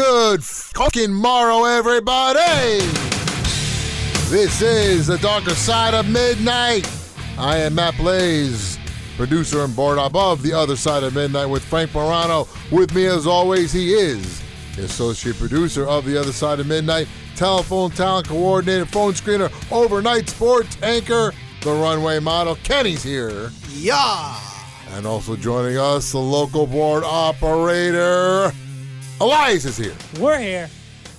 Good fucking morrow, everybody! This is the darker side of midnight. I am Matt Blaze, producer and board above the other side of midnight with Frank Morano. With me, as always, he is the associate producer of the other side of midnight, telephone talent coordinator, phone screener, overnight sports anchor, the runway model. Kenny's here. Yeah. And also joining us, the local board operator, Elias is here. We're here.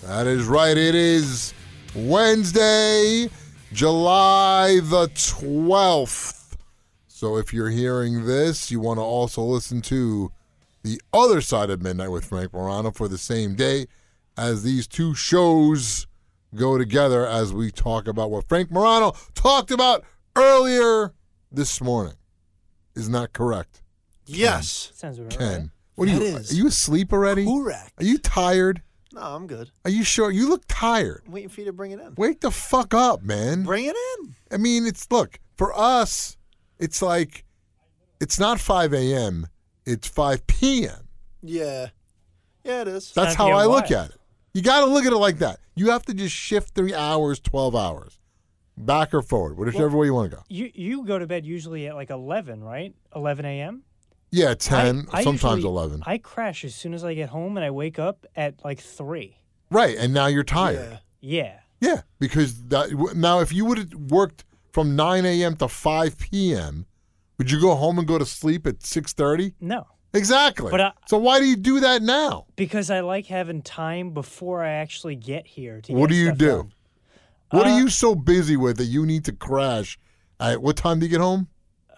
That is right. It is Wednesday, July the 12th. So if you're hearing this, you want to also listen to The Other Side of Midnight with Frank Morano for the same day as these two shows go together as we talk about what Frank Morano talked about earlier this morning. Isn't that correct, Yes. Sounds about Ken? right. What are That you? is Are you asleep already? Correct. Are you tired? No, I'm good. Are you sure? You look tired. I'm waiting for you to bring it in. Wake the fuck up, man. Bring it in. I mean, it's look for us. It's like it's not 5 a.m. It's 5 p.m. Yeah. Yeah, it is. That's how I look at it. You got to look at it like that. You have to just shift three hours, 12 hours, back or forward, whichever way you want to go. You you go to bed usually at like eleven, right? Eleven a.m. Yeah, 10, I- I sometimes usually- 11. I crash as soon as I get home, and I wake up at like three. right, and now you're tired. Yeah. Yeah. Yeah, because that now if you would have worked from 9 a.m. to 5 p.m., would you go home and go to sleep at 6:30? No, Exactly. But I- so why do you do that now? because I like having time before I actually get here. To What do you do? done. What Uh, are you so busy with that you need to crash? At what time do you get home?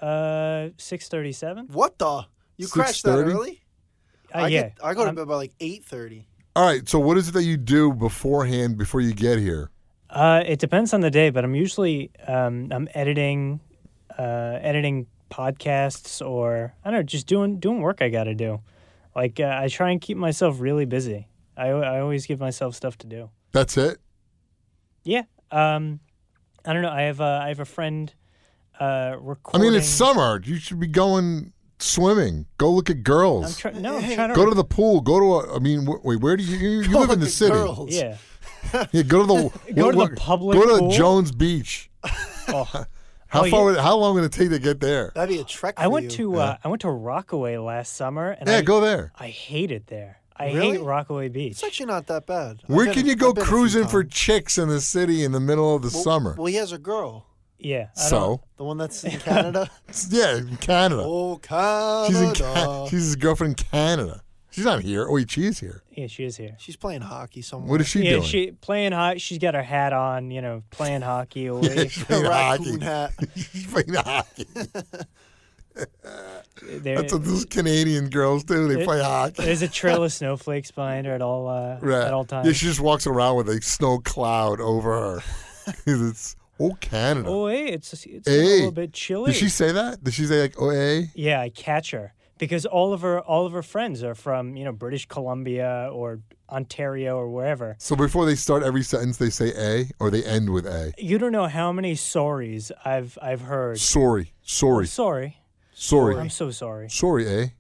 Uh, six thirty-seven. What the? You crashed that 6:30? early? Uh, I yeah. Get, I go to I'm- bed by like 8.30. All right. So what is it that you do beforehand before you get here? Uh, it depends on the day, but I'm usually um, I'm editing, uh, editing podcasts or I don't know, just doing doing work I got to do. Like uh, I try and keep myself really busy. I I always give myself stuff to do. That's it. Yeah. Um, I don't know. I have a, I have a friend. Uh, I mean, it's summer. You should be going swimming. Go look at I'm girls. No, I'm trying to. Go to the pool. Go to. A, I mean, wh- wait. Where do you? You, you live in the city. Girls. yeah. Yeah. Go to the. Go to the public Go to pool? Jones Beach. Oh. How Oh, far? yeah. would- How long would it take to get there? That'd be a trek I for went you. to uh, I went to Rockaway last summer, and Yeah, I, go there. I hate it there. I Really? hate Rockaway Beach. It's actually not that bad. I've Where been- can you go I've been a few cruising for times. chicks in the city in the middle of the Well- summer? Well, he has a girl. Yeah. I don't- so The one that's in Canada. yeah, in Canada. oh, Canada. She's in Ca- she's his girlfriend in Canada. She's not here. Oh, wait, she is here. yeah, she is here. She's playing hockey somewhere. What is she yeah, doing? she playing hockey. She's got her hat on, you know, playing hockey away. She's A playing raccoon hockey. hat. She's playing hockey. there, That's what those Canadian girls do. They It- play hockey. there's a trail of snowflakes behind her at all uh, Right. at all times. Yeah, she just walks around with a snow cloud over her. 'Cause it's oh Canada. oh, hey, it's it's Hey. a little bit chilly. Did she say that? Did she say like oh eh? Yeah, I catch her because all of her all of her friends are from you know British Columbia or Ontario or wherever. So before they start every sentence, they say a or they end with a. You don't know how many sorries I've I've heard. Sorry, sorry, Sorry, sorry, I'm so sorry. sorry, a.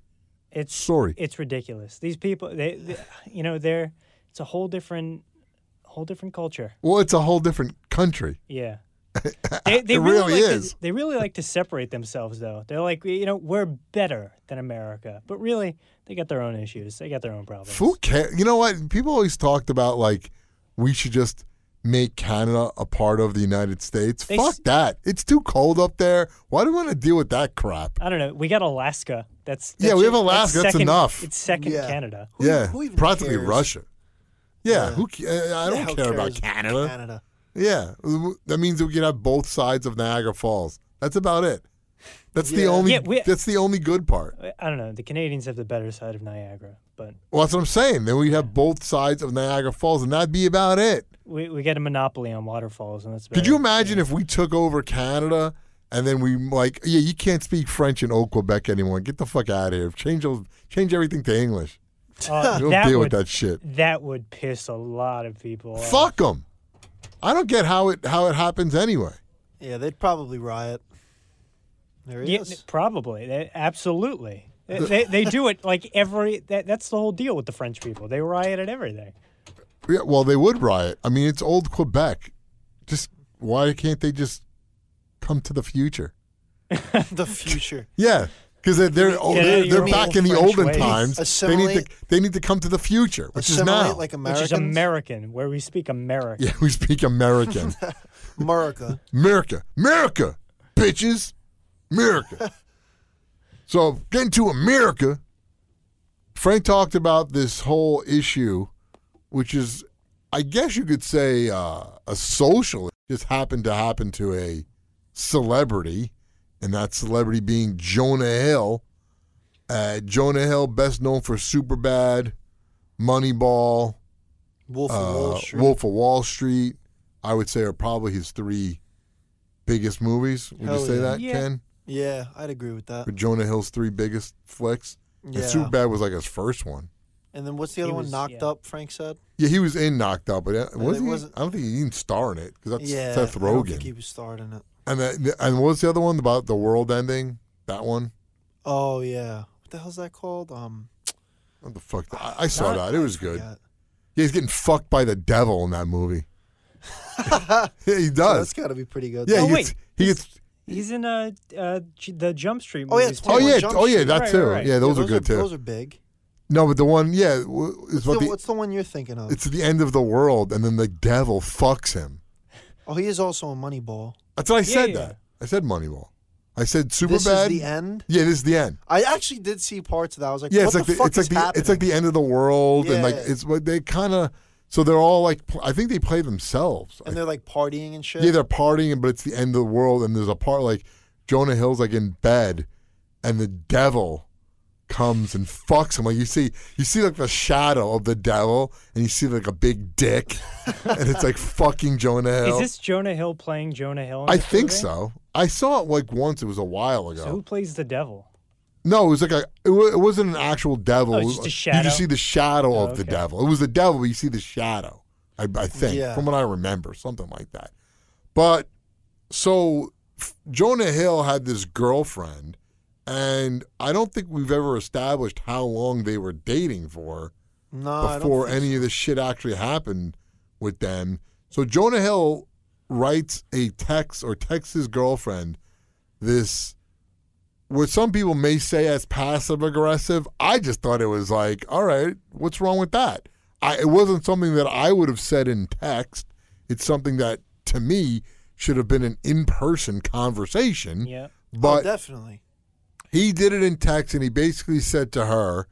It's Sorry. it's ridiculous. These people, they, they you know, they're it's a whole different whole different culture. Well, it's a whole different country. Yeah. They, they It really like to- is. they really like to separate themselves, though. They're like, you know, we're better than America, but really, they got their own issues. They got their own problems. Who cares? You know what? People always talked about like we should just make Canada a part of the United States. They Fuck s- that. It's too cold up there. Why do we want to deal with that crap? I don't know. We got Alaska. That's, Yeah, we have Alaska. That's second- enough. It's second Yeah. Canada. Who- yeah, who even practically cares? Russia. Yeah, Yeah. who? ca- I don't hell care about Canada. Canada. Yeah, that means we can have both sides of Niagara Falls. That's about it. That's the only. Yeah, we- that's the only good part. I don't know. The Canadians have the better side of Niagara, but Well, that's what I'm saying. Then we'd have both sides of Niagara Falls, and that'd be about it. we, we get a monopoly on waterfalls, and that's. Could you imagine if we took over Canada and then we like, yeah, you can't speak French in old Quebec anymore. Get the fuck out of here. Change change everything to English. Uh, that deal would, with that shit. That would piss a lot of people. Fuck them. I don't get how it how it happens anyway. Yeah, they'd probably riot. There he Yeah, is. probably. They, absolutely. They, they, they do it like every. That, that's the whole deal with the French people. They riot at everything. Yeah, well, they would riot. I mean, it's old Quebec. Just why can't they just come to the future? the future. Yeah, because they're they're, oh, Get out they're, they're back in the French olden ways. times. They need to they need to come to the future, which is Assimilate now. like Which is American, where we speak American. yeah, we speak American. America. America, America, bitches, America. so getting to America, Frank talked about this whole issue, which is, I guess you could say, uh, a social. It just happened to happen to a celebrity, and that celebrity being Jonah Hill. Uh, Jonah Hill, best known for Superbad, Moneyball, Wolf of uh, Wall Street. Wolf of Wall Street, I would say are probably his three biggest movies. Would Hell you say yeah. that, Yeah. Ken? Yeah, I'd agree with that. But Jonah Hill's three biggest flicks. And Yeah. Superbad was like his first one. And then what's the He other one? was- Knocked yeah. Up. Frank said. Yeah, he was in Knocked Up, but uh, was it he? wasn't- I don't think he even starred in it because that's yeah. Seth I don't Rogen. think he was starred in it. And the, and what was the other one about the world ending? That one? Oh yeah. What the hell's that called? Um. What the fuck? I, I saw not- that. It was good. Yeah, he's getting fucked by the devil in that movie. yeah, he So does. that's got to be pretty good. yeah, Oh, he wait. gets, he gets. He's in uh, uh, the Jump Street Oh, yeah, movies. Oh yeah, Jump oh yeah, that Right, too. right, right. Yeah, those Yeah, are good too. Those are big. No, but the one, yeah, is What's what the, the, what's the one you're thinking of? it's the end of the world, and then the devil fucks him. oh, he is also a Moneyball. That's what I said. yeah. That I said Moneyball. I said super This bad. is the end. Yeah, this is the end. I actually did see parts of that. I was like, Yeah, what it's like the, the, fuck it's like is the happening? it's like the end of the world, and like Yeah. it's what they kind of. So they're all like, pl- I think they play themselves. and they're like partying and shit. yeah, they're partying, but it's the end of the world, and there's a part like Jonah Hill's like in bed, and the devil comes and fucks him. Like you see, you see like the shadow of the devil, and you see like a big dick, and it's like fucking Jonah Hill. Is this Jonah Hill playing Jonah Hill? In I think movie? so. I saw it like once. It was a while ago. So who plays the devil? No, it was like a. It, wa- it wasn't an actual devil. Oh, It it's was- just a You just see the shadow Oh, of the devil. It was the devil, but you see the shadow. I, I think, Yeah. from what I remember, something like that. But so f- Jonah Hill had this girlfriend, and I don't think we've ever established how long they were dating for no, before any of this shit actually happened with them. So Jonah Hill writes a text or texts his girlfriend this what some people may say as passive aggressive. I just thought it was like, all right, what's wrong with that? I, it wasn't something that I would have said in text. It's something that to me should have been an in-person conversation. Yeah. But oh, definitely. He did it in text and he basically said to her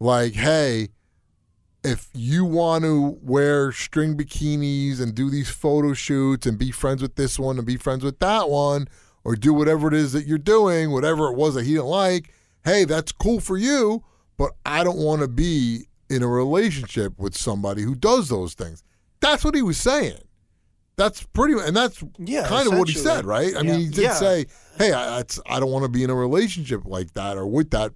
like hey if you want to wear string bikinis and do these photo shoots and be friends with this one and be friends with that one or do whatever it is that you're doing whatever it was that he didn't like hey that's cool for you but i don't want to be in a relationship with somebody who does those things. That's what he was saying that's pretty and that's Yeah, kind of what he said right i Yeah. mean he did Yeah. say hey I, I don't want to be in a relationship like that or with that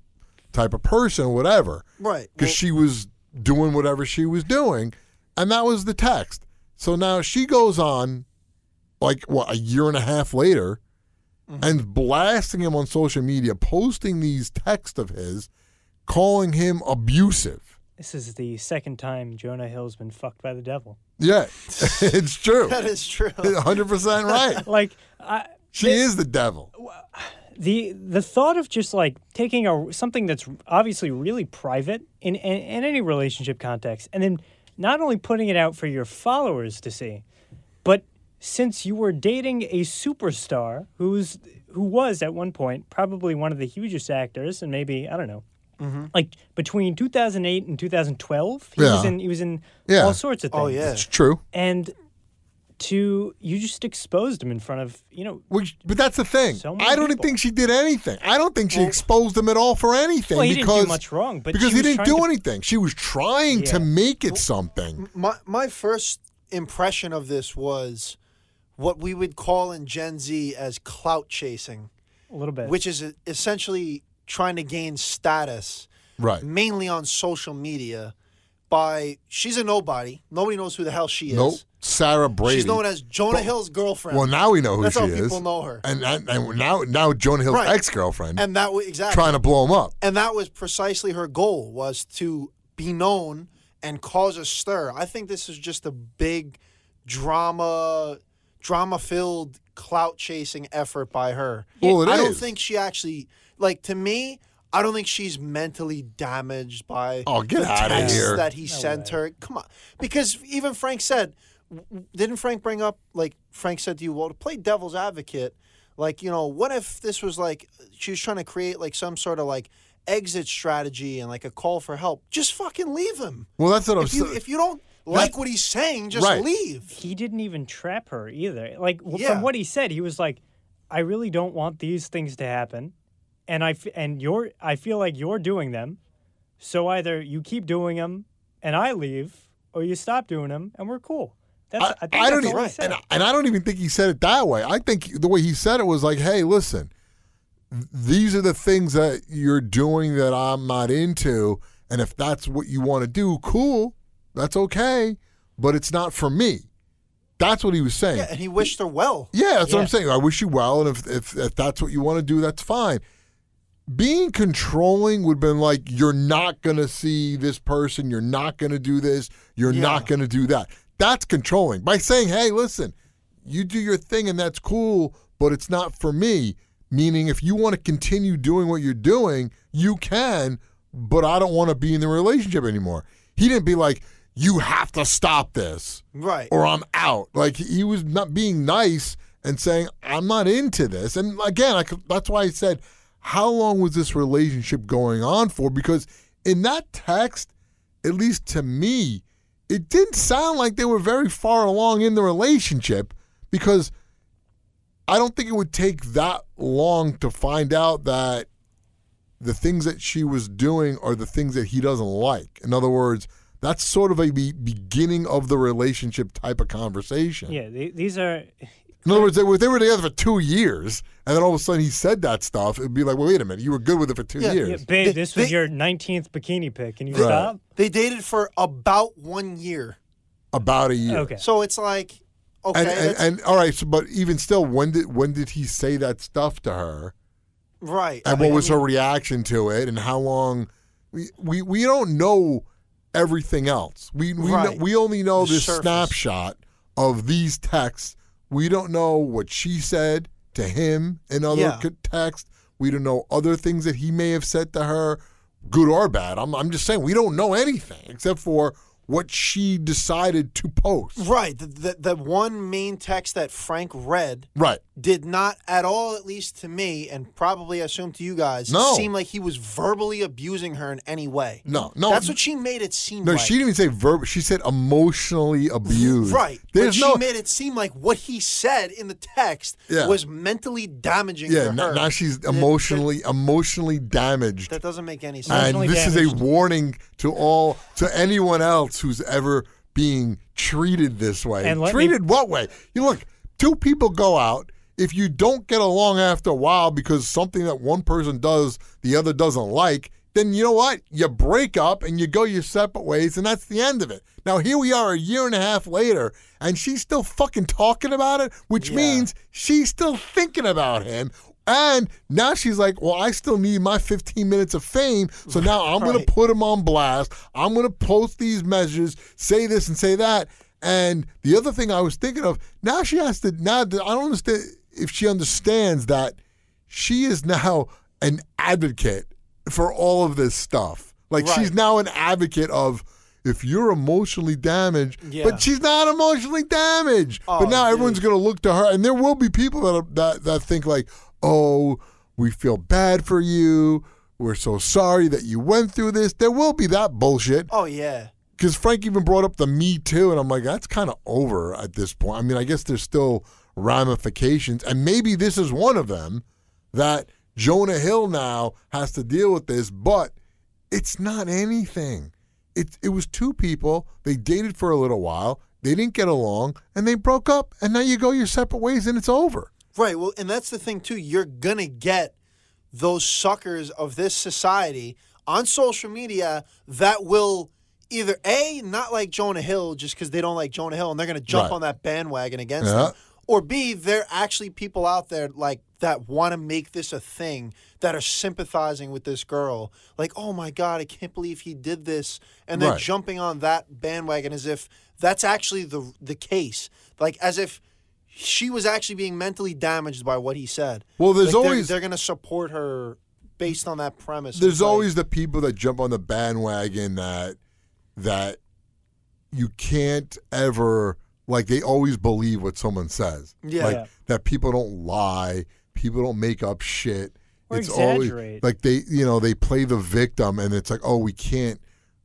type of person or whatever Right. because Well, she was doing whatever she was doing and that was the text so now she goes on like what a year and a half later Mm-hmm. and blasting him on social media posting these texts of his calling him abusive This is the second time Jonah Hill's been fucked by the devil. yeah it's true that is true. 100% right Like, I, she is the devil the the thought of just like taking a something that's obviously really private in, in in any relationship context and then not only putting it out for your followers to see But since you were dating a superstar who's who was at one point probably one of the hugest actors, and maybe I don't know, Mm-hmm. like between 2008 and 2012, he was in he was in Yeah. all sorts of oh, things. Oh, yeah. It's true. and to you just exposed him in front of you know. Which, but that's the thing. So many I don't people. think she did anything. I don't think she exposed him at all for anything Well, he didn't because do much wrong, but because she he was didn't trying do to- anything. She was trying to Yeah. make it something. My my first impression of this was what we would call in Gen Z as clout chasing, A little bit. which is essentially trying to gain status Right. mainly on social media by she's a nobody. Nobody knows who the hell she is. Nope. Sarah Brady. She's known as Jonah Hill's girlfriend. well, now we know who she is. That's she how is. people know her. And, and, and now now Jonah Hill's Right. ex girlfriend And that was exactly trying to blow him up. and that was precisely her goal was to be known and cause a stir. I think this is just a big drama drama filled clout chasing effort by her. Well, it I don't think she actually like to me I don't think she's mentally damaged by Oh, get the outta texts here. that he sent her. Come on. Because even Frank said didn't Frank bring up like Frank said to you, well, to play devil's advocate, like, you know, what if this was like she was trying to create like some sort of like exit strategy and like a call for help? Just fucking leave him. Well, that's what I'm saying. if you don't like what he's saying, just Right. leave. he didn't even trap her either. Like w Yeah. from what he said, he was like, "I really don't want these things to happen, and I f- and you're I feel like you're doing them, so either you keep doing them and I leave, or you stop doing them and we're cool." That's I, I, think I don't that's even, all he said. and, and I don't even think he said it that way. I think the way he said it was like, "Hey, listen, these are the things that you're doing that I'm not into, and if that's what you want to do, cool, that's okay, but it's not for me." That's what he was saying. Yeah, and he wished her well. Yeah, that's what I'm saying. I wish you well, and if if if that's what you want to do, that's fine. Being controlling would have been like, you're not gonna see this person, you're not gonna do this, you're not gonna do that. That's controlling. By saying, hey, listen, you do your thing and that's cool, but it's not for me. Meaning if you want to continue doing what you're doing, you can, but I don't want to be in the relationship anymore. He didn't be like, you have to stop this Right. or I'm out. Like he was not being nice and saying I'm not into this. And again, I that's why I said, how long was this relationship going on for? Because in that text, at least to me, it didn't sound like they were very far along in the relationship. Because I don't think it would take that long to find out that the things that she was doing are the things that he doesn't like. In other words, that's sort of a be- beginning of the relationship type of conversation. yeah, they, these are In other words, they were, they were together for two years, and then all of a sudden he said that stuff. It'd be like, well, wait a minute, you were good with it for two Yeah, years. yeah, babe. They- this was they- your 19th bikini pic. Can you Right. stop? They dated for about one year. About a year. Okay. So it's like okay, And, and, that's- and all right, so, but even still, when did when did he say that stuff to her? right. And I what mean- was her reaction to it? And how long? We we, we don't know everything else. We we know, we only know The this surface. snapshot of these texts. We don't know what she said to him in other Yeah. texts. We don't know other things that he may have said to her, good or bad. I'm I'm just saying we don't know anything except for what she decided to post. Right. The, the the one main text that Frank read Right. did not at all, at least to me, and probably I assume to you guys, No. seem like he was verbally abusing her in any way. No, no. That's what she made it seem like No, like. she didn't even say verbal. She said emotionally abused. Right. There's but no. she made it seem like what he said in the text Yeah. was mentally damaging yeah. to n- Now she's That- emotionally emotionally damaged. That, doesn't make any sense. and Emotionally this is a warning to all to anyone else who's ever being treated this way. And let me- treated what way? You look, two people go out. If you don't get along after a while because something that one person does the other doesn't like, then you know what? You break up and you go your separate ways, and that's the end of it. Now here we are a year and a half later, and she's still fucking talking about it, which Yeah. means she's still thinking about him. And now she's like, well, I still need my 15 minutes of fame. So now I'm going to put him on blast. I'm going to post these measures, say this and say that. And the other thing I was thinking of, now she has to, now I don't understand if she understands that she is now an advocate for all of this stuff. Like she's now an advocate of if you're emotionally damaged, Yeah. but she's not emotionally damaged. Oh, but now dude. everyone's going to look to her, and there will be people that, are, that that think like, "Oh, we feel bad for you. We're so sorry that you went through this." There will be that bullshit Oh yeah. because Frank even brought up the Me Too, and I'm like, that's kind of over at this point. I mean, I guess there's still ramifications, and maybe this is one of them that Jonah Hill now has to deal with this, but it's not anything. It it was two people. They dated for a little while. They didn't get along, and they broke up, and now you go your separate ways, and it's over. Right. Well, and that's the thing too. You're gonna get those suckers of this society on social media that will either a not like Jonah Hill just because they don't like Jonah Hill and they're gonna jump Right. on that bandwagon against Yeah. him, or b they're actually people out there like that want to make this a thing that are sympathizing with this girl. Like, oh my god, I can't believe he did this, and they're Right. jumping on that bandwagon as if that's actually the the case. Like as if she was actually being mentally damaged by what he said. Well, there's Like, they're- always they're, going to support her based on that premise. there's like- always the people that jump on the bandwagon that that you can't ever like they always believe what someone says. Yeah. Like Yeah. that people don't lie, people don't make up shit. Or it's always exaggerate. like they you know, they play the victim and it's like, "Oh, we can't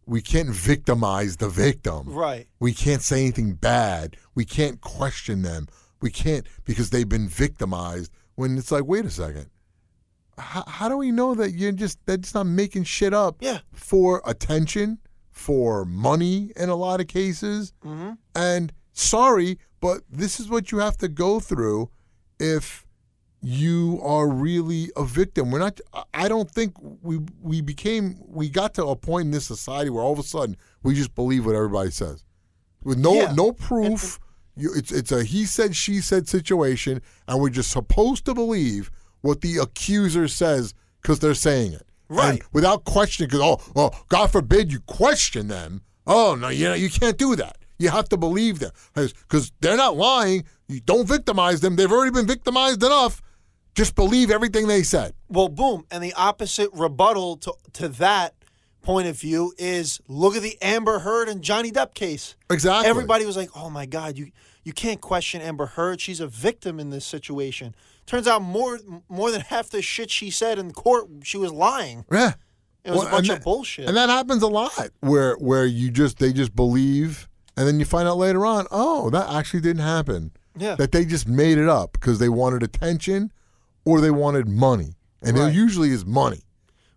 we can't victimize the victim. right. We can't say anything bad. We can't question them. We can't because they've been victimized." When it's like, "Wait a second. How, how do we know that you're just that's not making shit up Yeah. for attention, for money in a lot of cases. hmm And sorry, but this is what you have to go through if you are really a victim. We're not I- I don't think we we became we got to a point in this society where all of a sudden we just believe what everybody says. With no Yeah. no proof. You, it's it's a he said she said situation and we're just supposed to believe what the accuser says because they're saying it. Right. And without questioning, because oh, well, God forbid you question them. Oh no, you know you can't do that. You have to believe them because they're not lying. You don't victimize them. They've already been victimized enough. Just believe everything they said. Well, boom. And the opposite rebuttal to, to that point of view is look at the Amber Heard and Johnny Depp case. Exactly. Everybody was like, "Oh my God, you you can't question Amber Heard. She's a victim in this situation." Turns out more more than half the shit she said in court, she was lying. Yeah. It was Well, a bunch and of bullshit. And that happens a lot where where you just they just believe and then you find out later on, oh, that actually didn't happen. Yeah. That they just made it up because they wanted attention or they wanted money. And Right. it usually is money.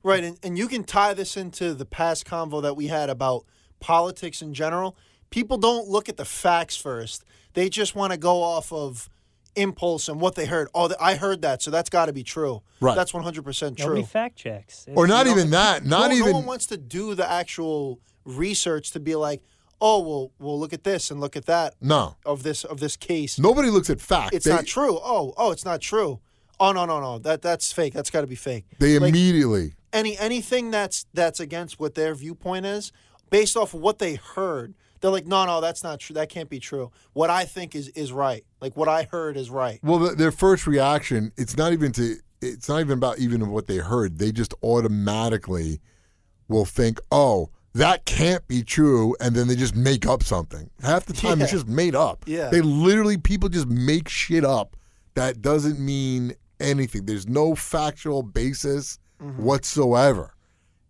Right, and, and you can tie this into the past convo that we had about politics in general. People don't look at the facts first. They just want to go off of impulse and what they heard. Oh, I heard that, so that's got to be true. Right. That's 100% true. Nobody fact checks. Or not You know, even that. no, Not no even one wants to do the actual research to be like, "Oh, well, well look at this and look at that No. of this of this case. Nobody looks at facts. it's they, not true. Oh, oh, it's not true. Oh, no, no, no. That that's fake. That's got to be fake." They Like, immediately. Any anything that's that's against what their viewpoint is based off of what they heard they're like no no that's not true that can't be true what i think is is right like what i heard is right Well, the, their first reaction, it's not even to. It's not even about even what they heard. They just automatically will think, "Oh, that can't be true," and then they just make up something. Half the time, it's just made up. Yeah. they literally people just make shit up that doesn't mean anything. There's no factual basis Mm-hmm. whatsoever.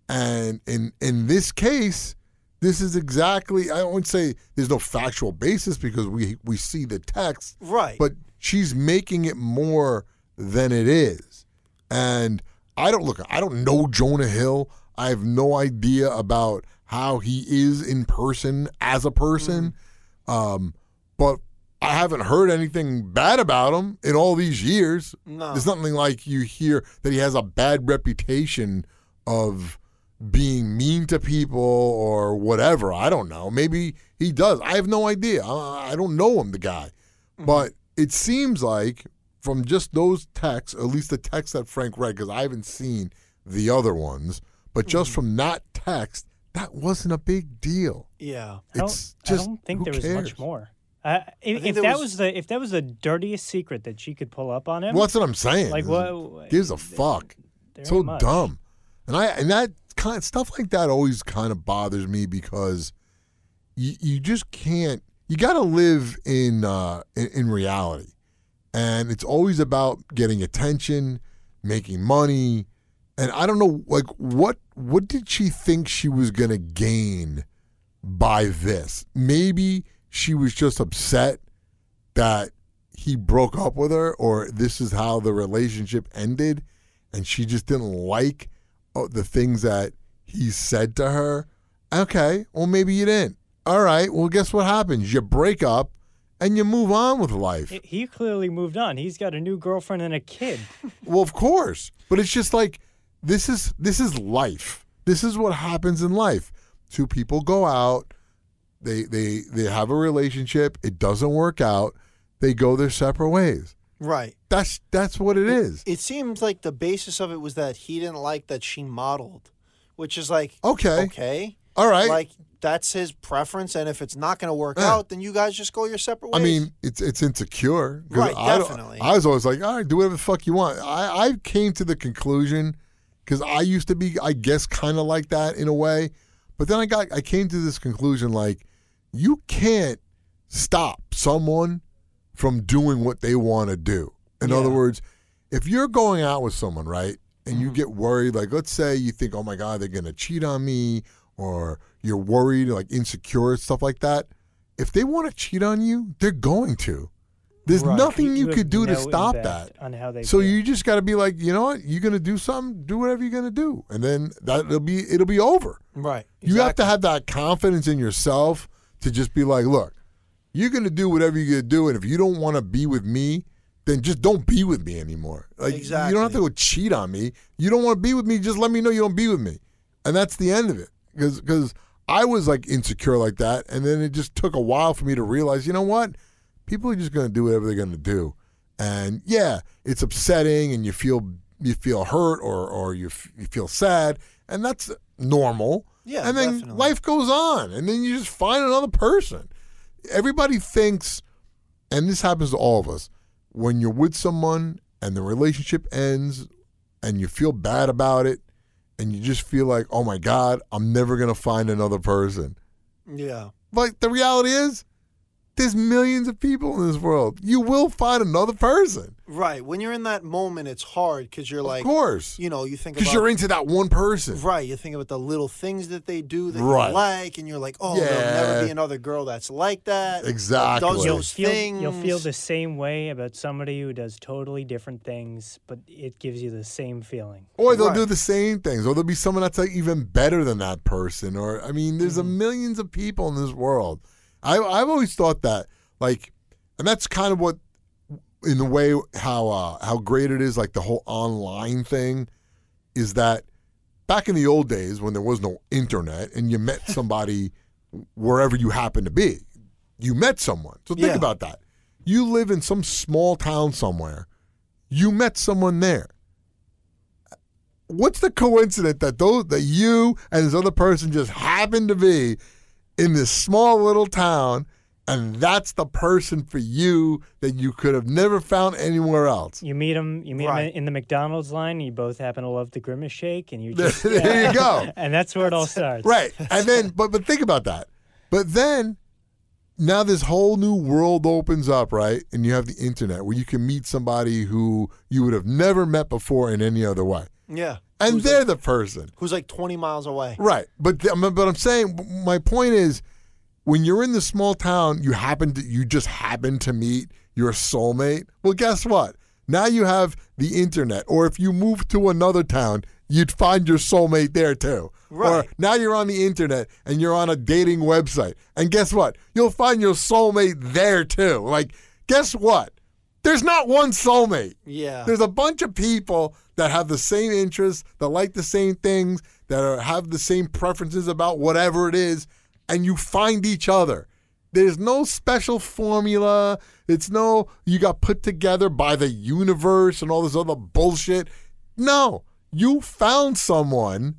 And in in this case, this is exactly. I won't say there's no factual basis because we we see the text, right but she's making it more than it is. And I don't look. I don't know Jonah Hill. I have no idea about how he is in person as a person. Um, but I haven't heard anything bad about him in all these years. No. There's nothing like you hear that he has a bad reputation of being mean to people or whatever. I don't know. Maybe he does. I have no idea. I, I don't know him, the guy. Mm-hmm. But it seems like from just those texts, at least the text that Frank read, because I haven't seen the other ones, but just mm-hmm. from that text, that wasn't a big deal. yeah I don't, It's I just don't think who there was cares? much more. Uh, if if that was- was, the if that was the dirtiest secret that she could pull up on him, Well, that's what I'm saying. like what gives a fuck? so much. dumb. And I and that kind stuff like that always kind of bothers me because you, you just can't. You got to live in, uh, in in reality, and it's always about getting attention, making money, and I don't know, like what what did she think she was gonna gain by this? Maybe she was just upset that he broke up with her, or this is how the relationship ended, and she just didn't like uh, the things that he said to her. Okay, well maybe you didn't. All right, well guess what happens? You break up and you move on with life. He- He clearly moved on. He's got a new girlfriend and a kid. Well, of course, but it's just like this is this is life. This is what happens in life. Two people go out, they they they have a relationship. It doesn't work out. They go their separate ways. Right. That's that's what it is. It seems like the basis of it was that he didn't like that she modeled, which is like Okay. okay, All right. like that's his preference, and if it's not going to work Yeah. out, then you guys just go your separate ways. I mean, it's it's insecure. Right, I definitely. I was always like, all right, do whatever the fuck you want. I, I came to the conclusion because I used to be, I guess, kind of like that in a way, but then I got, I came to this conclusion like, you can't stop someone from doing what they want to do. In Yeah. other words, if you're going out with someone, right, and Mm-hmm. you get worried, like let's say you think, oh my god, they're gonna cheat on me, or you're worried, like insecure, stuff like that. If they want to cheat on you, they're going to. There's Right. nothing you, have could do to stop that. On how they So feel. you just got to be like, you know what? You're gonna do something. Do whatever you're gonna do, and then that it'll be it'll be over. right. You have to have that confidence in yourself to just be like, look, you're gonna do whatever you're gonna do, and if you don't want to be with me, then just don't be with me anymore. Like you don't have to go cheat on me. You don't want to be with me, just let me know you don't be with me, and that's the end of it. Because because I was like insecure like that, and then it just took a while for me to realize, you know what? People are just gonna do whatever they're gonna do, and yeah, it's upsetting, and you feel you feel hurt or or you f- you feel sad, and that's normal. Yeah, and then definitely. life goes on, and then you just find another person. Everybody thinks, and this happens to all of us, when you're with someone and the relationship ends, and you feel bad about it, and you just feel like, oh my god, I'm never gonna find another person. Yeah. But the reality is, there's millions of people in this world. You will find another person, Right. When you're in that moment, it's hard because you're like, of course, you know, you think because you're into that one person. Right, you think about the little things that they do that Right. you like, and you're like, oh, there'll never be another girl that's like that. that Exactly. Does You'll those feel, things. You'll feel the same way about somebody who does totally different things, but it gives you the same feeling. Or they'll Right. do the same things, or there'll be someone that's like even better than that person. Or I mean, there's a mm-hmm. millions of people in this world. I I've always thought that, like, and that's kind of what, in the way how uh, how great it is, like the whole online thing, is that back in the old days when there was no internet and you met somebody wherever you happened to be, you met someone. So think Yeah. about that. You live in some small town somewhere. You met someone there what's the coincidence that those that you and this other person just happened to be in this small little town and that's the person for you that you could have never found anywhere else You meet him. you meet Right. in the McDonald's line. You both happen to love the Grimace Shake, and you just there you go and that's where it all starts. right and then but but think about that but then now this whole new world opens up right and you have the internet where you can meet somebody who you would have never met before in any other way yeah. And who's they're like, the person who's like 20 miles away. Right, but but I'm saying my point is, when you're in the small town, you happen to you just happen to meet your soulmate. Well, guess what? Now you have the internet, or if you move to another town, you'd find your soulmate there too. Or Right. now you're on the internet and you're on a dating website, and guess what? You'll find your soulmate there too. Like, guess what? There's not one soulmate. Yeah. There's a bunch of people that have the same interests, that like the same things, that are, have the same preferences about whatever it is, and you find each other. There's no special formula. It's no, you got put together by the universe and all this other bullshit. No, you found someone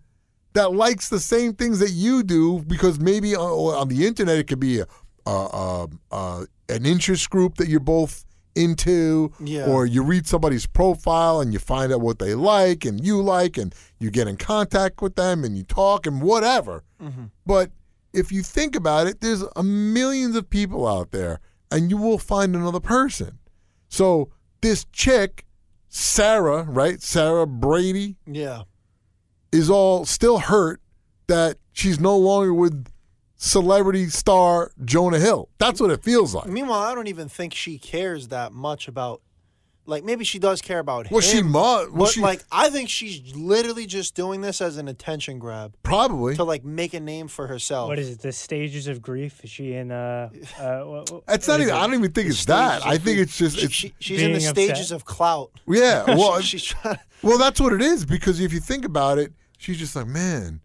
that likes the same things that you do because maybe on, on the internet it could be a, a, a, a an interest group that you're both into Yeah. or you read somebody's profile and you find out what they like and you like and you get in contact with them and you talk and whatever Mm-hmm. but if you think about it, there's a millions of people out there, and you will find another person. So this chick, Sarah, right? Sarah Brady Yeah. is all still hurt that she's no longer with celebrity star Jonah Hill. That's what it feels like. Meanwhile, I don't even think she cares that much about. Like maybe she does care about Well, him. she must. Well, but she like I think she's literally just doing this as an attention grab probably. to like make a name for herself. What is it? The stages of grief? Is she in? Uh, uh, what, what- It's what not even. it? I don't even think it's that. I think grief. it's just. It's she- she's in the being stages of clout. yeah. Well, she's trying. Well, that's what it is because if you think about it, she's just like, man,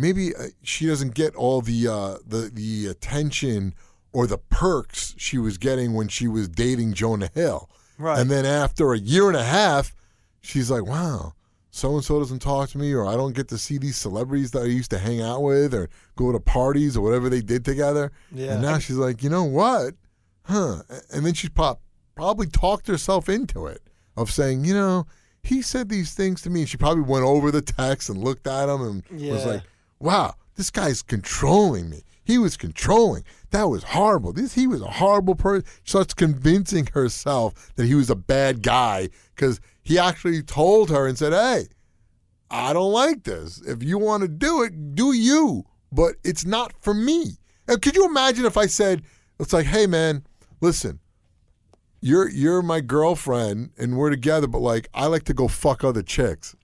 maybe uh, she doesn't get all the uh, the the attention or the perks she was getting when she was dating Jonah Hill. Right. And then after a year and a half, she's like, wow, so and so doesn't talk to me, or I don't get to see these celebrities that I used to hang out with or go to parties or whatever they did together. Yeah. And now she's like, you know what? Huh. And then she pop, probably talked herself into it of saying, you know, he said these things to me. And she probably went over the text and looked at him and was like, wow, this guy's controlling me. He was controlling. That was horrible. This he was a horrible person. She starts convincing herself that he was a bad guy because he actually told her and said, "Hey, I don't like this. If you want to do it, do you. But it's not for me." And could you imagine if I said, "It's like, hey man, listen, you're you're my girlfriend and we're together, but like I like to go fuck other chicks."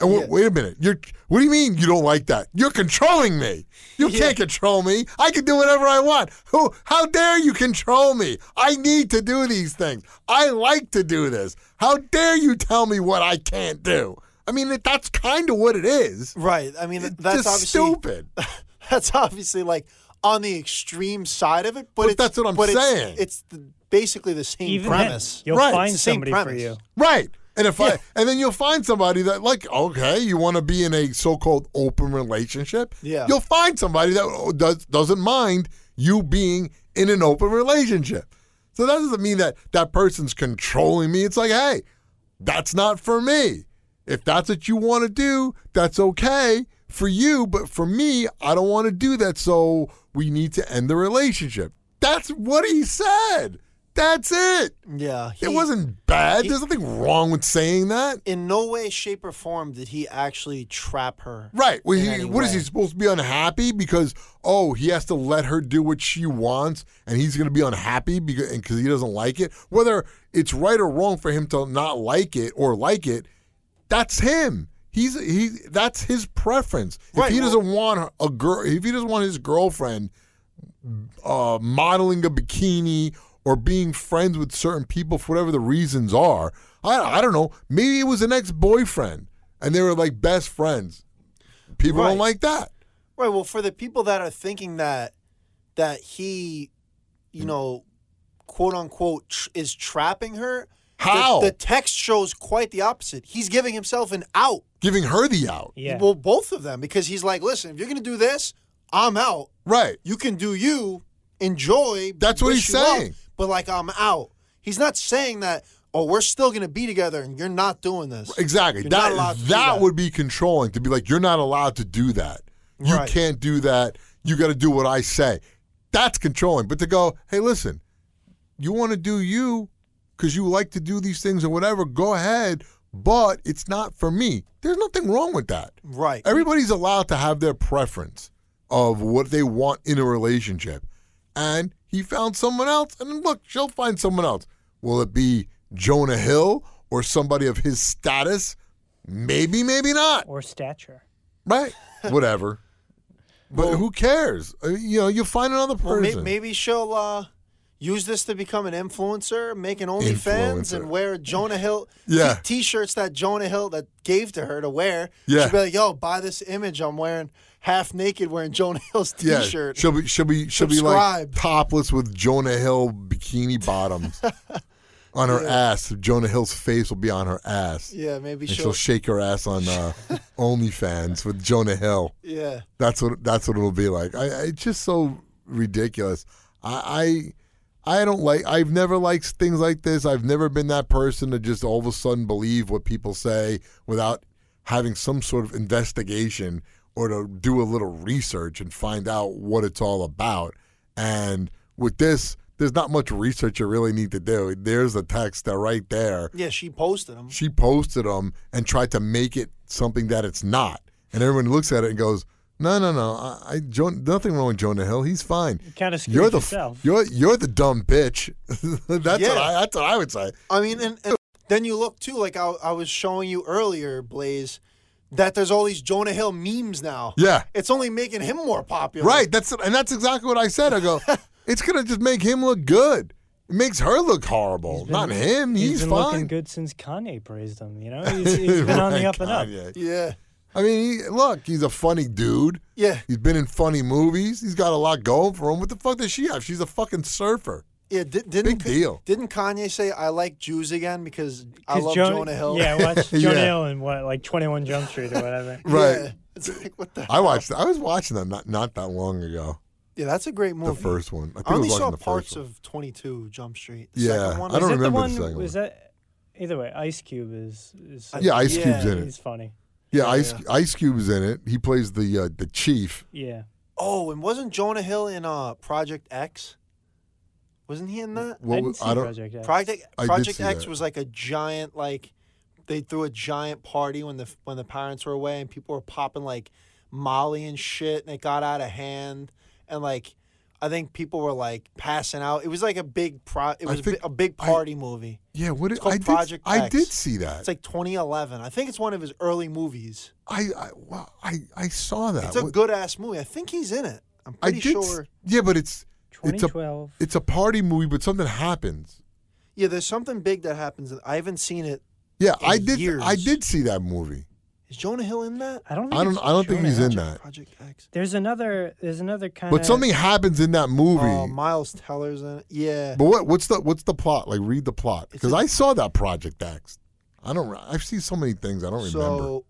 Uh, and wait, Yeah. wait a minute. You're what do you mean you don't like that? You're controlling me. You Yeah. can't control me. I can do whatever I want. Who how dare you control me? I need to do these things. I like to do this. How dare you tell me what I can't do? I mean, that's kind of what it is. Right. I mean, that's just obviously stupid. that's obviously like on the extreme side of it, but, But it's, that's what I'm but it's- saying. It's, the, basically the same Even then, premise. you'll Right, find it's the same somebody for you. Right. And if Yeah. I and then you'll find somebody that like okay, you want to be in a so-called open relationship. Yeah. You'll find somebody that oh, does doesn't mind you being in an open relationship. So that doesn't mean that that person's controlling me. It's like, hey, that's not for me. If that's what you want to do, that's okay for you, but for me, I don't want to do that. So we need to end the relationship. That's what he said. That's it. Yeah. It wasn't bad. he- There's nothing wrong with saying that. in no way, shape, or form did he actually trap her. Right. Well, he, what is he supposed to be unhappy because oh he has to let her do what she wants and he's going to be unhappy because because he doesn't like it. Whether it's right or wrong for him to not like it or like it, that's him. He's he. That's his preference. Right, If he well- doesn't want a girl, if he doesn't want his girlfriend uh, modeling a bikini or being friends with certain people for whatever the reasons are. I, I don't know. Maybe it was an ex boyfriend and they were like best friends. People don't like that. Right. Well, for the people that are thinking that that he, you mm. know, quote unquote, tr- is trapping her. the- How? The, text shows quite the opposite. He's giving himself an out. Giving her the out. Yeah. Well, both of them, because he's like, listen, if you're gonna do this, I'm out. Right. You can do you, enjoy. That's what he's you luck, saying. But like, I'm out. He's not saying that. Oh, we're still gonna be together, and you're not doing this. Exactly. You're that to that that. would be controlling to be like, you're not allowed to do that. You Right. can't do that. You got to do what I say. That's controlling. But to go, hey, listen, you want to do you because you like to do these things or whatever, go ahead. But it's not for me. There's nothing wrong with that. Right. Everybody's allowed to have their preference of what they want in a relationship. And he found someone else, and look, she'll find someone else. Will it be Jonah Hill or somebody of his status? Maybe, maybe not. or stature. Right. Whatever. But who cares? Uh, You know, you'll find another Well, may- person. maybe she'll uh, use this to become an influencer, make an OnlyFans, and wear Jonah Hill Yeah. t- t-shirts that Jonah Hill that gave to her to wear. Yeah. She'll be like, "Yo, buy this image I'm wearing, half naked, wearing Jonah Hill's t-shirt." she'll be she'll be she'll be like topless with Jonah Hill bikini bottoms on her ass. Jonah Hill's face will be on her ass. yeah, maybe she'll. she'll shake her ass on uh, OnlyFans with Jonah Hill. yeah, That's what that's what it'll be like. I, I it's just so ridiculous. I, I I don't like. I've never liked things like this. I've never been that person to just all of a sudden believe what people say without having some sort of investigation or to do a little research and find out what it's all about. And with this, there's not much research you really need to do. There's the text that right there. Yeah, she posted them. She posted them and tried to make it something that it's not. And everyone looks at it and goes, "No, no, no. I, I jo- nothing wrong with Jonah Hill. He's fine. You kind of screwed You're the yourself. you're you're the dumb bitch. that's Yeah. what I that's what I would say. I mean, and, and then you look too, like I, I was showing you earlier, Blaze, that there's all these Jonah Hill memes now. Yeah. It's only making him more popular. Right. That's and that's exactly what I said. I go, it's gonna just make him look good. It makes her look horrible. He's Not been- him. He's, been fine. looking good since Kanye praised him. You know, he's, he's been on the Right, up and up. Kanye. Yeah. I mean, he, look, he's a funny dude. Yeah. He's been in funny movies. He's got a lot going for him. What the fuck does she have? She's a fucking surfer. Yeah. Did, didn't Big deal. Didn't Kanye say I like Jews again because I love Jo- Jonah Hill? Yeah, watch Jonah Yeah. Hill in what, like 21 Jump Street or whatever. Right. Yeah. It's like what the. I watched. I was watching that not not that long ago. Yeah, that's a great movie. The first one. I, think I only was watching saw the parts first one. of 22 Jump Street. The Yeah, second one. I don't is that remember the the one? second was one. that either way? Ice Cube is. is Yeah, Ice Yeah. Cube's in it. He's funny. Yeah, Yeah, Ice yeah. Ice Cube's in it. He plays the uh, the chief. Yeah. Oh, and wasn't Jonah Hill in uh, Project X? Wasn't he in that? What I was- didn't see I don't. Project X. Project Project X that. was like a giant like they threw a giant party when the when the parents were away and people were popping like Molly and shit and it got out of hand and like I think people were like passing out. It was like a big pro. It was a, think bi- a big I- party movie. Yeah, what did, called I did? Project I X. did see that. It's like 2011. I think it's one of his early movies. I I, wow, I I saw that. It's a good ass movie. I think he's in it. I'm I pretty did. sure. Yeah, but it's it's a 2012. it's a party movie, but something happens. Yeah, there's something big that happens. I haven't seen it. Yeah, In I did. years. I did see that movie. Is Jonah Hill in that? I don't. Think I don't. I don't think he's in that. Project X. There's another. There's another kind But of. something happens in that movie. Oh, Miles Teller's in it. Yeah. But what what's the what's the plot? Like read the plot because I saw that Project X. I don't. I've seen so many things I don't remember. So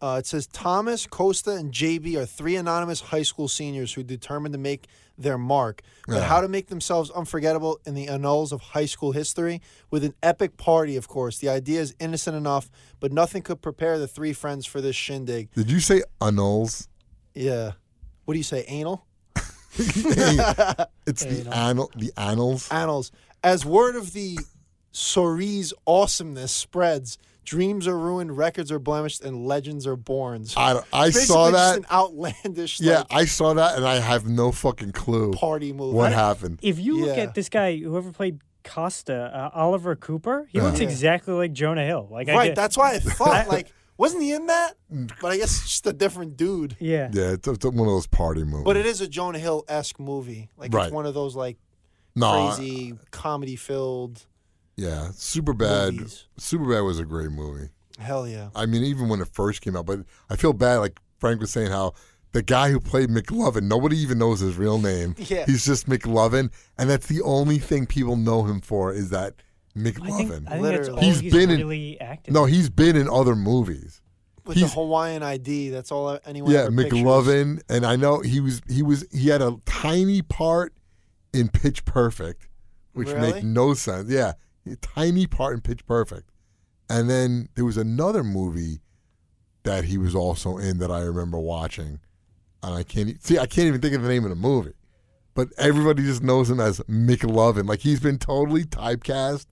uh, it says Thomas, Costa, and JB are three anonymous high school seniors who determined to make their mark, but Yeah. how to make themselves unforgettable in the annals of high school history with an epic party, of course. The idea is innocent enough, but nothing could prepare the three friends for this shindig. Did you say annals? Yeah. What do you say, anal? it's the Anal. annal the annals. Annals. As word of the Cerise awesomeness spreads, dreams are ruined, records are blemished, and legends are born. So I, I basically saw just that. an outlandish Yeah, like, I saw that, and I have no fucking clue party movie. what happened. If you look Yeah. at this guy, whoever played Costa, uh, Oliver Cooper, he Yeah. looks Yeah. exactly like Jonah Hill. Like I Right, get, that's why I thought like wasn't he in that? But I guess it's just a different dude. Yeah. Yeah, it's, it's one of those party movies. But it is a Jonah Hill esque movie. Like Right. it's one of those like no, crazy comedy filled yeah, Superbad. Super bad was a great movie. Hell yeah. I mean, even when it first came out, but I feel bad. Like Frank was saying, how the guy who played McLovin, nobody even knows his real name. Yeah. He's just McLovin, and that's the only thing people know him for is that I think, McLovin. I think that's all Literally. He's he's, been in- really active. no, he's been in other movies. With He's- the Hawaiian ID, that's all anyone yeah, ever pictures. McLovin, and I know he was he was he had a tiny part in Pitch Perfect, which Really? made no sense. Yeah, a tiny part in Pitch Perfect, and then there was another movie that he was also in that I remember watching, and I can't e- see I can't even think of the name of the movie, but everybody just knows him as McLovin. Like he's been totally typecast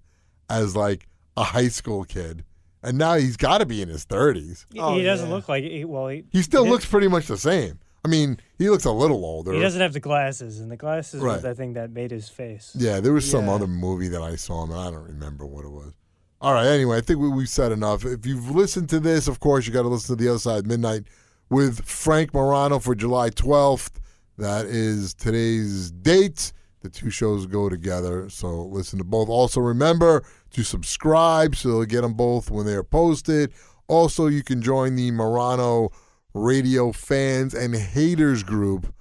as like a high school kid, and now he's got to be in his thirties. He- Oh, he doesn't yeah. look like he, well. He, He still he looks pretty much the same. I mean, he looks a little older. He doesn't have the glasses, and the glasses was the thing that made his face. Yeah, there was some other movie that I saw him, and I don't remember what it was. All right, anyway, I think we, we've said enough. If you've listened to this, of course, you got to listen to The Other Side Midnight with Frank Morano for July 12th. That is today's date. The two shows go together, so listen to both. Also, remember to subscribe so you'll get them both when they're posted. Also, you can join the Morano Radio Fans and Haters group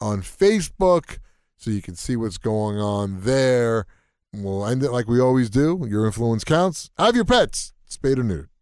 on Facebook so you can see what's going on there. We'll end it like we always do. Your influence counts. Have your pets. Spayed or neutered.